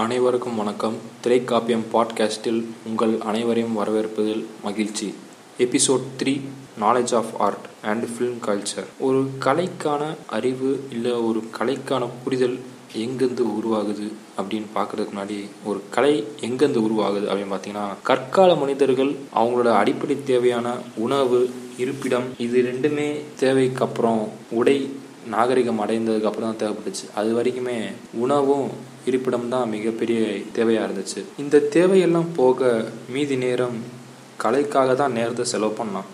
அனைவருக்கும் வணக்கம். திரைக்காப்பியம் பாட்காஸ்டில் உங்கள் அனைவரையும் வரவேற்பதில் மகிழ்ச்சி. Episode three knowledge of art and film culture ஒரு கலைக்கான அறிவு இல்லை ஒரு கலைக்கான புரிதல் எங்கேருந்து உருவாகுது அப்படின்னு பார்க்கறதுக்கு முன்னாடி ஒரு கலை எங்கேருந்து உருவாகுது அப்படின்னு பார்த்தீங்கன்னா கற்கால மனிதர்கள் அவங்களோட அடிப்படை தேவையான உணவு இருப்பிடம் இது ரெண்டுமே தேவைக்கு அப்புறம் உடை நாகரிகம் அடைந்ததுக்கு அப்புறம் தான் தேவைப்பட்டுச்சு. அது வரைக்குமே உணவும் இருப்பிடம் தான் மிகப்பெரிய தேவையாக இருந்துச்சு. இந்த தேவையெல்லாம் போக மீதி நேரம் கலைக்காக தான் நேரத்தை செலவு பண்ணான்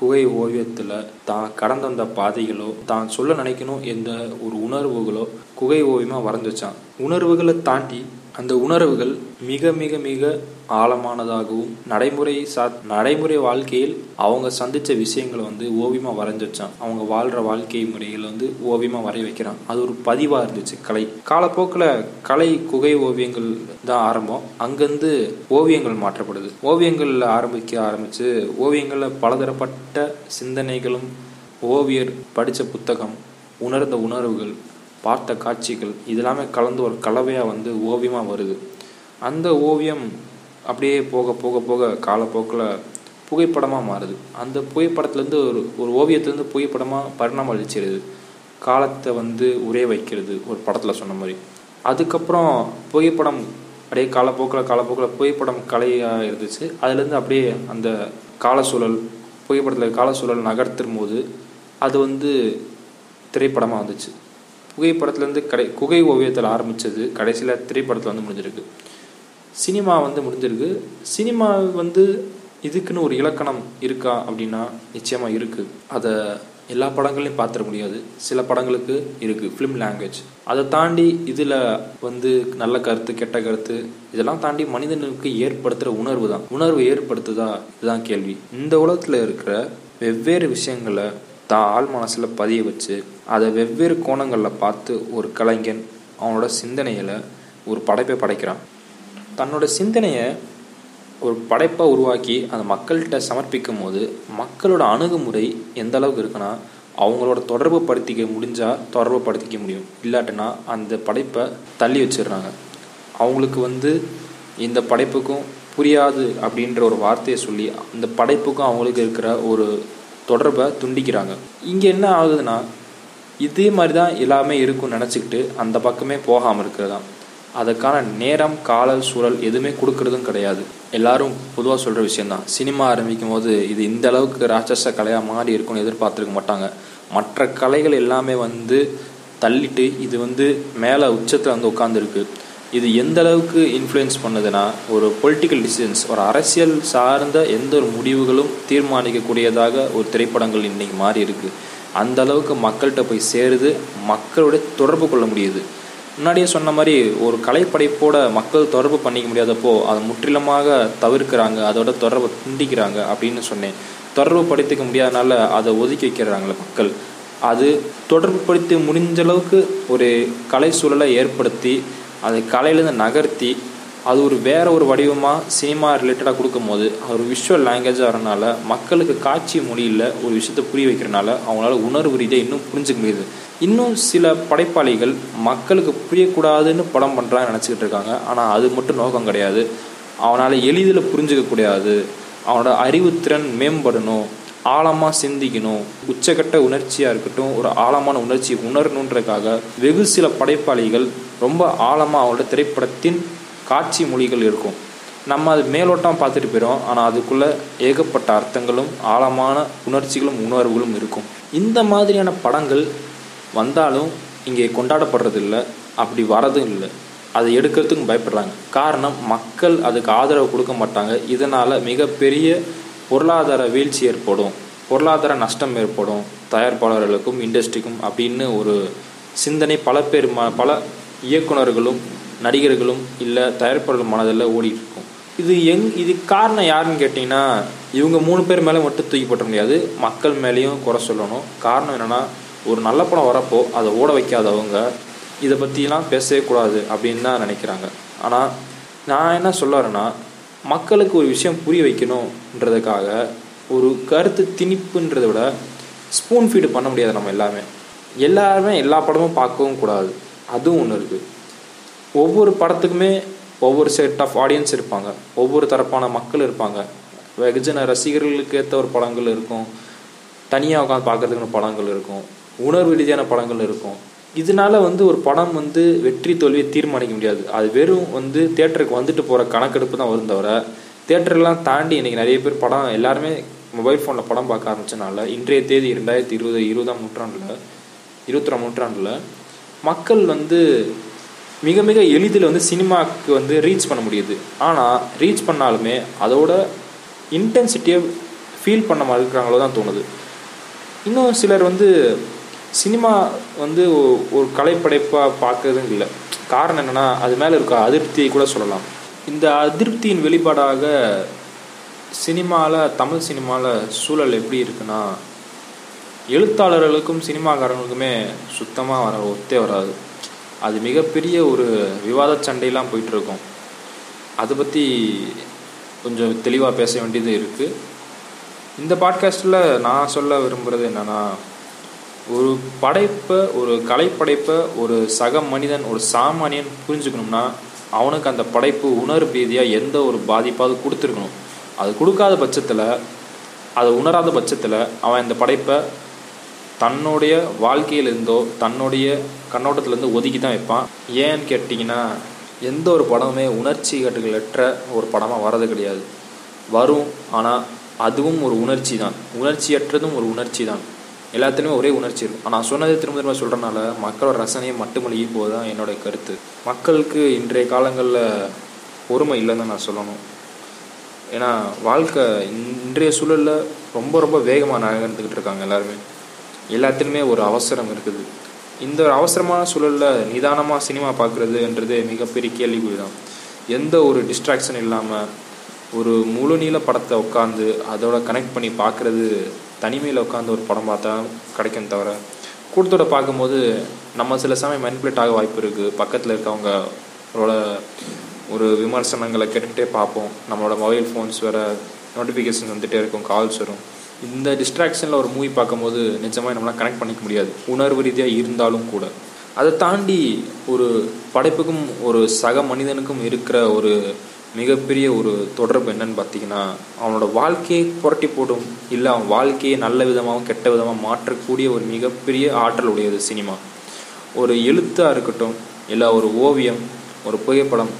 குகை ஓவியத்தில் தான் கடந்து வந்த பாதைகளோ தான் சொல்ல நினைக்கணும் எந்த ஒரு உணர்வுகளோ குகை ஓவியமாக வரைஞ்சி வச்சான். உணர்வுகளை தாண்டி அந்த உணர்வுகள் மிக மிக மிக ஆழமானதாகவும் நடைமுறை சா நடைமுறை வாழ்க்கையில் அவங்க சந்தித்த விஷயங்களை வந்து ஓவியமாக வரைஞ்சி வச்சான். அவங்க வாழ்கிற வாழ்க்கை முறையில் வந்து ஓவியமாக வரைய வைக்கிறான். அது ஒரு பதிவாக இருந்துச்சு கலை. காலப்போக்கில் கலை குகை ஓவியங்கள் தான் ஆரம்பம். அங்கேருந்து ஓவியங்கள் மாற்றப்படுது. ஓவியங்களில் ஆரம்பிக்க ஆரம்பித்து ஓவியங்களில் பலதரப்பட்ட சிந்தனைகளும் ஓவியர் படித்த புத்தகம் உணர்ந்த உணர்வுகள் பார்த்த காட்சிகள் இதெல்லாமே கலந்து ஒரு கலவையாக வந்து ஓவியமாக வருது. அந்த ஓவியம் அப்படியே போக போக போக காலப்போக்கில் புகைப்படமாக மாறுது. அந்த புகைப்படத்துலேருந்து ஒரு ஒரு ஓவியத்துலேருந்து புகைப்படமாக பரிணாமம் அளிச்சிருது. காலத்தை வந்து உரைய வைக்கிறது ஒரு படத்தில் சொன்ன மாதிரி. அதுக்கப்புறம் புகைப்படம் அப்படியே காலப்போக்கில் காலப்போக்கில் புகைப்படம் கலையாக இருந்துச்சு. அதுலேருந்து அப்படியே அந்த கால சூழல் புகைப்படத்தில் கால சூழல் நகர்த்தும் போது அது வந்து திரைப்படமாக வந்துச்சு. புகைப்படத்துலேருந்து கடை குகை ஓவியத்தில் ஆரம்பித்தது கடைசியில் திரைப்படத்தில் வந்து முடிஞ்சிருக்கு. சினிமா வந்து முடிஞ்சிருக்கு. சினிமா வந்து இதுக்குன்னு ஒரு இலக்கணம் இருக்கா அப்படின்னா நிச்சயமாக இருக்குது அதை எல்லா படங்களையும் பார்த்துட முடியாது. சில படங்களுக்கு இருக்குது ஃபிலிம் லாங்குவேஜ் அதை தாண்டி இதில் வந்து நல்ல கருத்து கெட்ட கருத்து இதெல்லாம் தாண்டி மனிதனுக்கு ஏற்படுத்துகிற உணர்வு தான். உணர்வு ஏற்படுத்துதா? இதுதான் கேள்வி. இந்த உலகத்தில் இருக்கிற வெவ்வேறு விஷயங்களை தான் ஆள் மனசில் பதிய வச்சு அதை வெவ்வேறு கோணங்களில் பார்த்து ஒரு கலைஞன் அவனோட சிந்தனையில் ஒரு படைப்பை படைக்கிறான். தன்னோட சிந்தனையை ஒரு படைப்பாக உருவாக்கி அந்த மக்கள்கிட்ட சமர்ப்பிக்கும் போது மக்களோட அணுகுமுறை எந்த அளவுக்கு இருக்குன்னா அவங்களோட தொடர்பு படுத்திக்க முடிஞ்சால் தொடர்பு படுத்திக்க முடியும். இல்லாட்டினா அந்த படைப்பை தள்ளி வச்சிடுறாங்க. அவங்களுக்கு வந்து இந்த படைப்புக்கும் புரியாது அப்படின்ற ஒரு வார்த்தையை சொல்லி அந்த படைப்புக்கும் அவங்களுக்கு இருக்கிற ஒரு தொடர்பை துண்டிக்கிறாங்க. இங்கே என்ன ஆகுதுன்னா இதே மாதிரி தான் எல்லாமே இருக்கும்னு நினச்சிக்கிட்டு அந்த பக்கமே போகாமல் இருக்கிறது தான் அதுக்கான நேரம் கால சூழல் எதுவுமே கொடுக்கறதும் கிடையாது. எல்லாரும் பொதுவாக சொல்கிற விஷயந்தான் சினிமா ஆரம்பிக்கும் போது இது இந்த அளவுக்கு ராட்சச கலையாக மாறி இருக்கும்னு எதிர்பார்த்துருக்க மாட்டாங்க. மற்ற கலைகள் எல்லாமே வந்து தள்ளிட்டு இது வந்து மேலே உச்சத்தில் வந்து உட்காந்துருக்கு இது எந்த அளவுக்கு இன்ஃப்ளூயன்ஸ் பண்ணுதுன்னா ஒரு பொலிட்டிக்கல் டிசிஷன்ஸ் ஒரு அரசியல் சார்ந்த எந்த ஒரு முடிவுகளும் தீர்மானிக்கக்கூடியதாக ஒரு திரைப்படங்கள் இன்றைக்கி மாறி இருக்குது அந்த அளவுக்கு மக்கள்கிட்ட போய் சேருது மக்களுடைய தொடர்பு கொள்ள முடியுது. முன்னாடியே சொன்ன மாதிரி ஒரு கலைப்படைப்போட மக்கள் தொடர்பு பண்ணிக்க முடியாதப்போ அதை முற்றிலுமாக தவிர்க்கிறாங்க அதோட தொடர்பை துண்டிக்கிறாங்க அப்படின்னு சொன்னேன். தொடர்பு படுத்திக்க முடியாதனால அதை ஒதுக்கி வைக்கிறாங்களே மக்கள். அது தொடர்பு படுத்தி முடிஞ்ச அளவுக்கு ஒரு கலை சூழலை ஏற்படுத்தி அதை கலையிலேருந்து நகர்த்தி அது ஒரு வேற ஒரு வடிவமாக சினிமா ரிலேட்டடாக கொடுக்கும்போது ஒரு விஷுவல் லாங்குவேஜாக வரனால மக்களுக்கு காட்சி மொழியில் ஒரு விஷயத்தை புரிய வைக்கிறனால அவங்களால உணர்வு ரீதியாக இன்னும் புரிஞ்சுக்க முடியுது. இன்னும் சில படைப்பாளிகள் மக்களுக்கு புரியக்கூடாதுன்னு படம் பண்ணுறான்னு நினச்சிக்கிட்டு இருக்காங்க. ஆனால் அது மட்டும் நோக்கம் கிடையாது. அவனால் எளிதில் புரிஞ்சுக்க கூடாது அவனோட அறிவுத்திறன் மேம்படணும். ஆழமாக சிந்திக்கணும். உச்சகட்ட உணர்ச்சியாக இருக்கட்டும் ஒரு ஆழமான உணர்ச்சி உணரணுன்றதுக்காக வெகு சில படைப்பாளிகள் ரொம்ப ஆழமாக அவங்களோட திரைப்படத்தின் காட்சி மொழிகள் இருக்கும். நம்ம அது மேலோட்டம் பார்த்துட்டு போயிடும் ஆனால் அதுக்குள்ளே ஏகப்பட்ட அர்த்தங்களும் ஆழமான உணர்ச்சிகளும் உணர்வுகளும் இருக்கும். இந்த மாதிரியான படங்கள் வந்தாலும் இங்கே கொண்டாடப்படுறது இல்லை அப்படி வரதும் இல்லை. அதை எடுக்கிறதுக்கும் பயப்படுறாங்க. காரணம் மக்கள் அதுக்கு ஆதரவு கொடுக்க மாட்டாங்க. இதனால் மிகப்பெரிய பொருளாதார வீழ்ச்சி ஏற்படும். பொருளாதார நஷ்டம் ஏற்படும். தயாரிப்பாளர்களுக்கும் இண்டஸ்ட்ரிக்கும் அப்படின்னு ஒரு சிந்தனை பல பேர் பல இயக்குநர்களும் நடிகர்களும் இல்லை தயாரிப்பாளர்கள் மனதில் ஓடிட்டு இருக்கும். இது எங் இது காரணம் யாருன்னு கேட்டிங்கன்னா இவங்க மூணு பேர் மேலே மட்டும் தூக்கி போட்ட முடியாது. மக்கள் மேலேயும் குறை சொல்லணும். காரணம் என்னென்னா ஒரு நல்ல படம் வரப்போ அதை ஓட வைக்காதவங்க இதை பற்றிலாம் பேசவே கூடாது அப்படின்னு தான் நினைக்கிறாங்க. ஆனால் நான் என்ன சொல்லறேன்னா மக்களுக்கு ஒரு விஷயம் புரிய வைக்கணுன்றதுக்காக ஒரு கருத்து திணிப்புன்றதை விட ஸ்பூன் ஃபீடு பண்ண முடியாது நம்ம எல்லாமே. எல்லாருமே எல்லா படமும் பார்க்கவும் கூடாது. அதுவும் ஒன்று இருக்குது ஒவ்வொரு படத்துக்குமே ஒவ்வொரு செட் ஆஃப் ஆடியன்ஸ் இருப்பாங்க. ஒவ்வொரு தரப்பான மக்கள் இருப்பாங்க. வெகுஜன ரசிகர்களுக்கு ஏற்ற ஒரு படங்கள் இருக்கும். தனியாக உட்காந்து பார்க்குறதுக்குன்னு படங்கள் இருக்கும். உணர்வு ரீதியான படங்கள் இருக்கும். இதனால வந்து ஒரு படம் வந்து வெற்றி தோல்வியை தீர்மானிக்க முடியாது. அது வெறும் வந்து தேட்டருக்கு வந்துட்டு போகிற கணக்கெடுப்பு தான் வரும் தவிர தேட்டர்லாம் தாண்டி இன்றைக்கி நிறைய பேர் படம் எல்லாருமே மொபைல் ஃபோனில் படம் பார்க்க ஆரம்பிச்சனால இன்றைய தேதி ரெண்டாயிரத்தி இருபது இருபதாம் நூற்றாண்டில் இருபத்தொராம் நூற்றாண்டில் மக்கள் வந்து மிக மிக எளிதில் வந்து சினிமாவுக்கு வந்து ரீச் பண்ண முடியுது. ஆனால் ரீச் பண்ணாலுமே அதோட இன்டென்சிட்டியை ஃபீல் பண்ண மாதிரி இருக்கிறாங்களோ தான் தோணுது. இன்னும் சிலர் வந்து சினிமா வந்து ஒரு கலைப்படைப்பாக பார்க்கறதும் இல்லை. காரணம் என்னென்னா அது மேலே இருக்க அதிருப்தியை கூட சொல்லலாம். இந்த அதிருப்தியின் வெளிப்பாடாக சினிமாவில் தமிழ் சினிமாவில் சூழல் எப்படி இருக்குன்னா எழுத்தாளர்களுக்கும் சினிமாக்காரங்களுக்குமே சுத்தமாக வர ஒத்தே வராது. அது மிகப்பெரிய ஒரு விவாத சண்டையெல்லாம் போயிட்டுருக்கும். அதை பற்றி கொஞ்சம் தெளிவாக பேச வேண்டியது இருக்குது இந்த பாட்காஸ்ட்டில் நான் சொல்ல விரும்புகிறது என்னென்னா ஒரு படைப்பை ஒரு கலைப்படைப்பை ஒரு சக மனிதன் ஒரு சாமானியன் புரிஞ்சுக்கணும்னா அவனுக்கு அந்த படைப்பு உணர்வு ரீதியாக எந்த ஒரு பாதிப்பாவது கொடுத்துருக்கணும். அது கொடுக்காத பட்சத்தில் அதை உணராத பட்சத்தில் அவன் இந்த படைப்பை தன்னுடைய வாழ்க்கையிலேருந்தோ தன்னுடைய கண்ணோட்டத்திலேருந்து ஒதுக்கி தான் வைப்பான். ஏன்னு கேட்டிங்கன்னா எந்த ஒரு படமுமே உணர்ச்சி கட்டுகளற்ற ஒரு படமாக வரது கிடையாது. வரும் ஆனால் அதுவும் ஒரு உணர்ச்சி தான். உணர்ச்சியற்றதும் ஒரு உணர்ச்சி தான். எல்லாத்துலேயுமே ஒரே உணர்ச்சி இருக்கும். ஆனால் சொன்னதை திரும்ப திரும்ப சொல்கிறனால மக்களோட ரசனையை மட்டுமொழி போது தான் என்னோட கருத்து. மக்களுக்கு இன்றைய காலங்களில் பொறுமை இல்லைன்னு நான் சொல்லணும். ஏன்னா வாழ்க்கை இன்றைய சூழலில் ரொம்ப ரொம்ப வேகமாக நகர்ந்துக்கிட்டு இருக்காங்க எல்லாருமே. எல்லாத்துலேயுமே ஒரு அவசரம் இருக்குது. இந்த ஒரு அவசரமான சூழலில் நிதானமாக சினிமா பார்க்குறதுன்றது மிகப்பெரிய கேள்விக்குறி தான் எந்த ஒரு டிஸ்ட்ராக்ஷன் இல்லாமல் ஒரு முழு நீள படத்தை உட்காந்து அதோட கனெக்ட் பண்ணி பார்க்குறது தனிமையில் உட்காந்து ஒரு படம் பார்த்தா கிடைக்கும் தவிர கூட்டத்தோட பார்க்கும்போது நம்ம சில சமயம் மெனிப்புலேட் ஆக வாய்ப்பு இருக்குது பக்கத்தில் இருக்கவங்களோட ஒரு விமர்சனங்களை கேட்டுக்கிட்டே பார்ப்போம். நம்மளோட மொபைல் ஃபோன்ஸ் வேறு நோட்டிஃபிகேஷன் வந்துகிட்டே இருக்கும் கால்ஸ் வரும். இந்த டிஸ்ட்ராக்ஷனில் ஒரு மூவி பார்க்கும்போது நிஜமாக நம்மளால் கனெக்ட் பண்ணிக்க முடியாது. உணர்வு ரீதியாக இருந்தாலும் கூட. அதை தாண்டி ஒரு படைப்புக்கும் ஒரு சக மனிதனுக்கும் இருக்கிற ஒரு மிகப்பெரிய ஒரு தொடர்பு என்னன்னு பார்த்தீங்கன்னா அவனோட வாழ்க்கையை புரட்டி போடும். இல்லை அவன் வாழ்க்கையை நல்ல விதமாகவும் கெட்ட விதமாக மாற்றக்கூடிய ஒரு மிகப்பெரிய ஆற்றல் உடையது சினிமா. ஒரு எழுத்தாக இருக்கட்டும் இல்லை ஒரு ஓவியம் ஒரு புகைப்படம்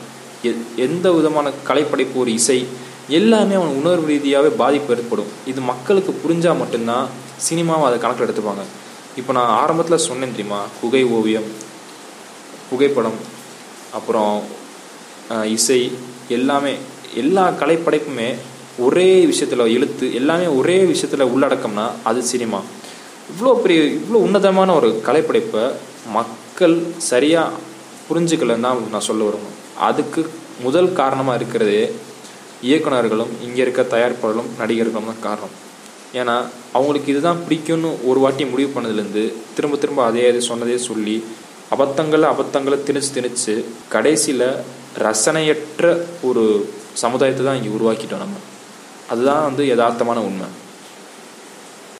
எந்த விதமான கலைப்படைப்பு ஒரு இசை எல்லாமே அவன் உணர்வு ரீதியாகவே பாதிப்பு ஏற்படும். இது மக்களுக்கு புரிஞ்சால் மட்டும்தான் சினிமாவை அதை கணக்கில் எடுத்துப்பாங்க. இப்போ நான் ஆரம்பத்தில் சொன்னேன் தெரியுமா? குகை ஓவியம் புகைப்படம் அப்புறம் இசை எல்லாமே எல்லா கலைப்படைப்புமே ஒரே விஷயத்தில் எழுத்து எல்லாமே ஒரே விஷயத்தில் உள்ளடக்கம்னா அது சினிமா. இவ்வளோ பெரிய இவ்வளோ உன்னதமான ஒரு கலைப்படைப்பை மக்கள் சரியாக புரிஞ்சுக்கலன்னு தான் நான் சொல்ல வருவேன் அதுக்கு முதல் காரணமாக இருக்கிறதே இயக்குனர்களும் இங்கே இருக்க தயாரிப்பாளர்களும் நடிகர்களும் தான் காரணம். ஏன்னா அவங்களுக்கு இதுதான் பிடிக்கும்னு ஒரு வாட்டி முடிவு பண்ணதுலேருந்து திரும்ப திரும்ப அதே அது சொன்னதே சொல்லி அபத்தங்களை அபத்தங்களை திணிச்சு திணிச்சு கடைசியில் ரசனையற்ற ஒரு சமுதாயத்தை தான் இங்கே உருவாக்கிட்டோம் நம்ம. அதுதான் வந்து யதார்த்தமான உண்மை.